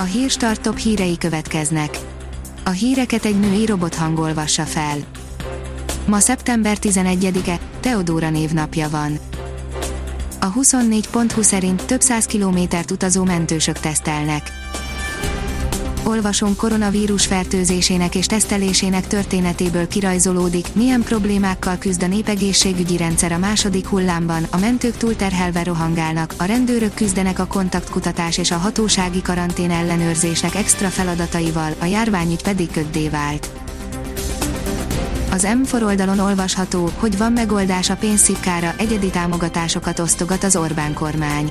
A hírstart top hírei következnek. A híreket egy női robot hangolvassa fel. Ma szeptember 11-e, Teodóra névnapja van. A 24.20 szerint több száz kilométert utazó mentősök tesztelnek olvasom koronavírus fertőzésének és tesztelésének történetéből kirajzolódik, milyen problémákkal küzd a népegészségügyi rendszer a második hullámban, a mentők túlterhelve rohangálnak, a rendőrök küzdenek a kontaktkutatás és a hatósági karantén ellenőrzésnek extra feladataival, a járványügy pedig köddé vált. Az M4 oldalon olvasható, hogy van megoldás a pénzszikkára, egyedi támogatásokat osztogat az Orbán kormány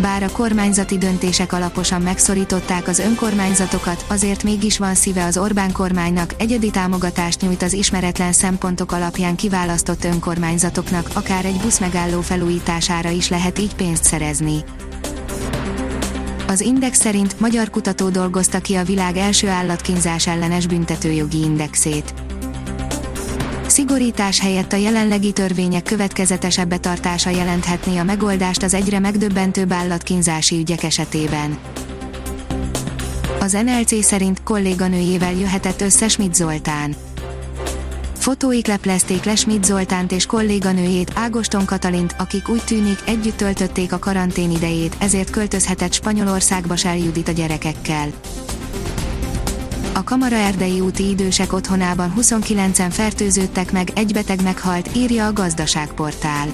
bár a kormányzati döntések alaposan megszorították az önkormányzatokat, azért mégis van szíve az Orbán kormánynak, egyedi támogatást nyújt az ismeretlen szempontok alapján kiválasztott önkormányzatoknak, akár egy buszmegálló felújítására is lehet így pénzt szerezni. Az Index szerint magyar kutató dolgozta ki a világ első állatkínzás ellenes büntetőjogi indexét szigorítás helyett a jelenlegi törvények következetesebb betartása jelenthetné a megoldást az egyre megdöbbentőbb állatkínzási ügyek esetében. Az NLC szerint kolléganőjével jöhetett össze Schmidt Zoltán. Fotóik leplezték le Schmidt Zoltánt és kolléganőjét, Ágoston Katalint, akik úgy tűnik együtt töltötték a karantén idejét, ezért költözhetett Spanyolországba Judit a gyerekekkel. A Kamara Erdei úti idősek otthonában 29-en fertőződtek meg, egy beteg meghalt, írja a gazdaságportál.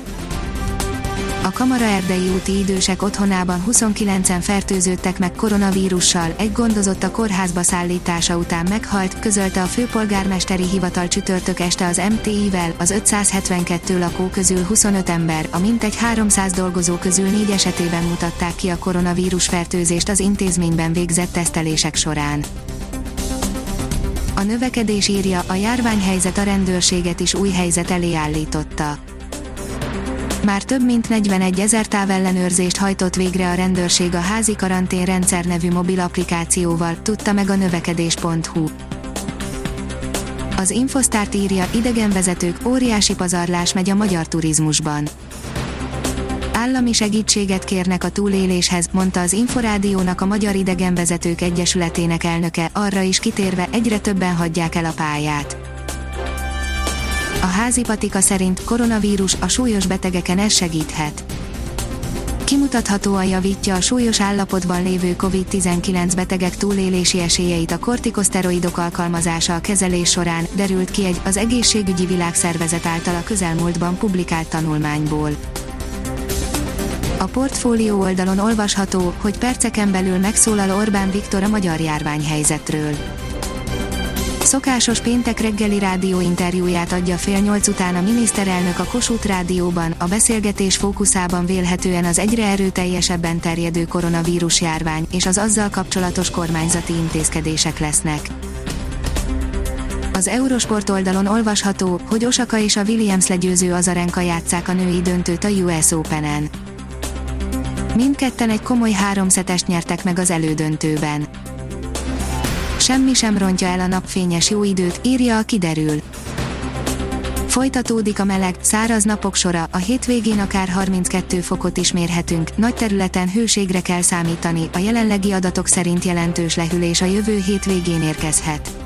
A Kamara Erdei úti idősek otthonában 29-en fertőződtek meg koronavírussal, egy gondozott a kórházba szállítása után meghalt, közölte a főpolgármesteri hivatal csütörtök este az MTI-vel, az 572 lakó közül 25 ember, a mintegy 300 dolgozó közül négy esetében mutatták ki a koronavírus fertőzést az intézményben végzett tesztelések során. A növekedés írja, a járványhelyzet a rendőrséget is új helyzet elé állította. Már több mint 41 ezer távellenőrzést hajtott végre a rendőrség a házi karanténrendszer nevű mobil applikációval, tudta meg a növekedés.hu. Az Infosztárt írja, idegenvezetők, óriási pazarlás megy a magyar turizmusban állami segítséget kérnek a túléléshez, mondta az Inforádiónak a Magyar Idegenvezetők Egyesületének elnöke, arra is kitérve egyre többen hagyják el a pályát. A házi patika szerint koronavírus a súlyos betegeken ez segíthet. Kimutathatóan javítja a súlyos állapotban lévő COVID-19 betegek túlélési esélyeit a kortikoszteroidok alkalmazása a kezelés során, derült ki egy az Egészségügyi Világszervezet által a közelmúltban publikált tanulmányból. A portfólió oldalon olvasható, hogy perceken belül megszólal Orbán Viktor a magyar járványhelyzetről. Szokásos péntek reggeli rádióinterjúját adja fél nyolc után a miniszterelnök a Kossuth Rádióban, a beszélgetés fókuszában vélhetően az egyre erőteljesebben terjedő koronavírus járvány és az azzal kapcsolatos kormányzati intézkedések lesznek. Az Eurosport oldalon olvasható, hogy Osaka és a Williams legyőző Azarenka játszák a női döntőt a US Open-en. Mindketten egy komoly háromszetest nyertek meg az elődöntőben. Semmi sem rontja el a napfényes jó időt, írja a kiderül. Folytatódik a meleg, száraz napok sora, a hétvégén akár 32 fokot is mérhetünk, nagy területen hőségre kell számítani, a jelenlegi adatok szerint jelentős lehűlés a jövő hétvégén érkezhet.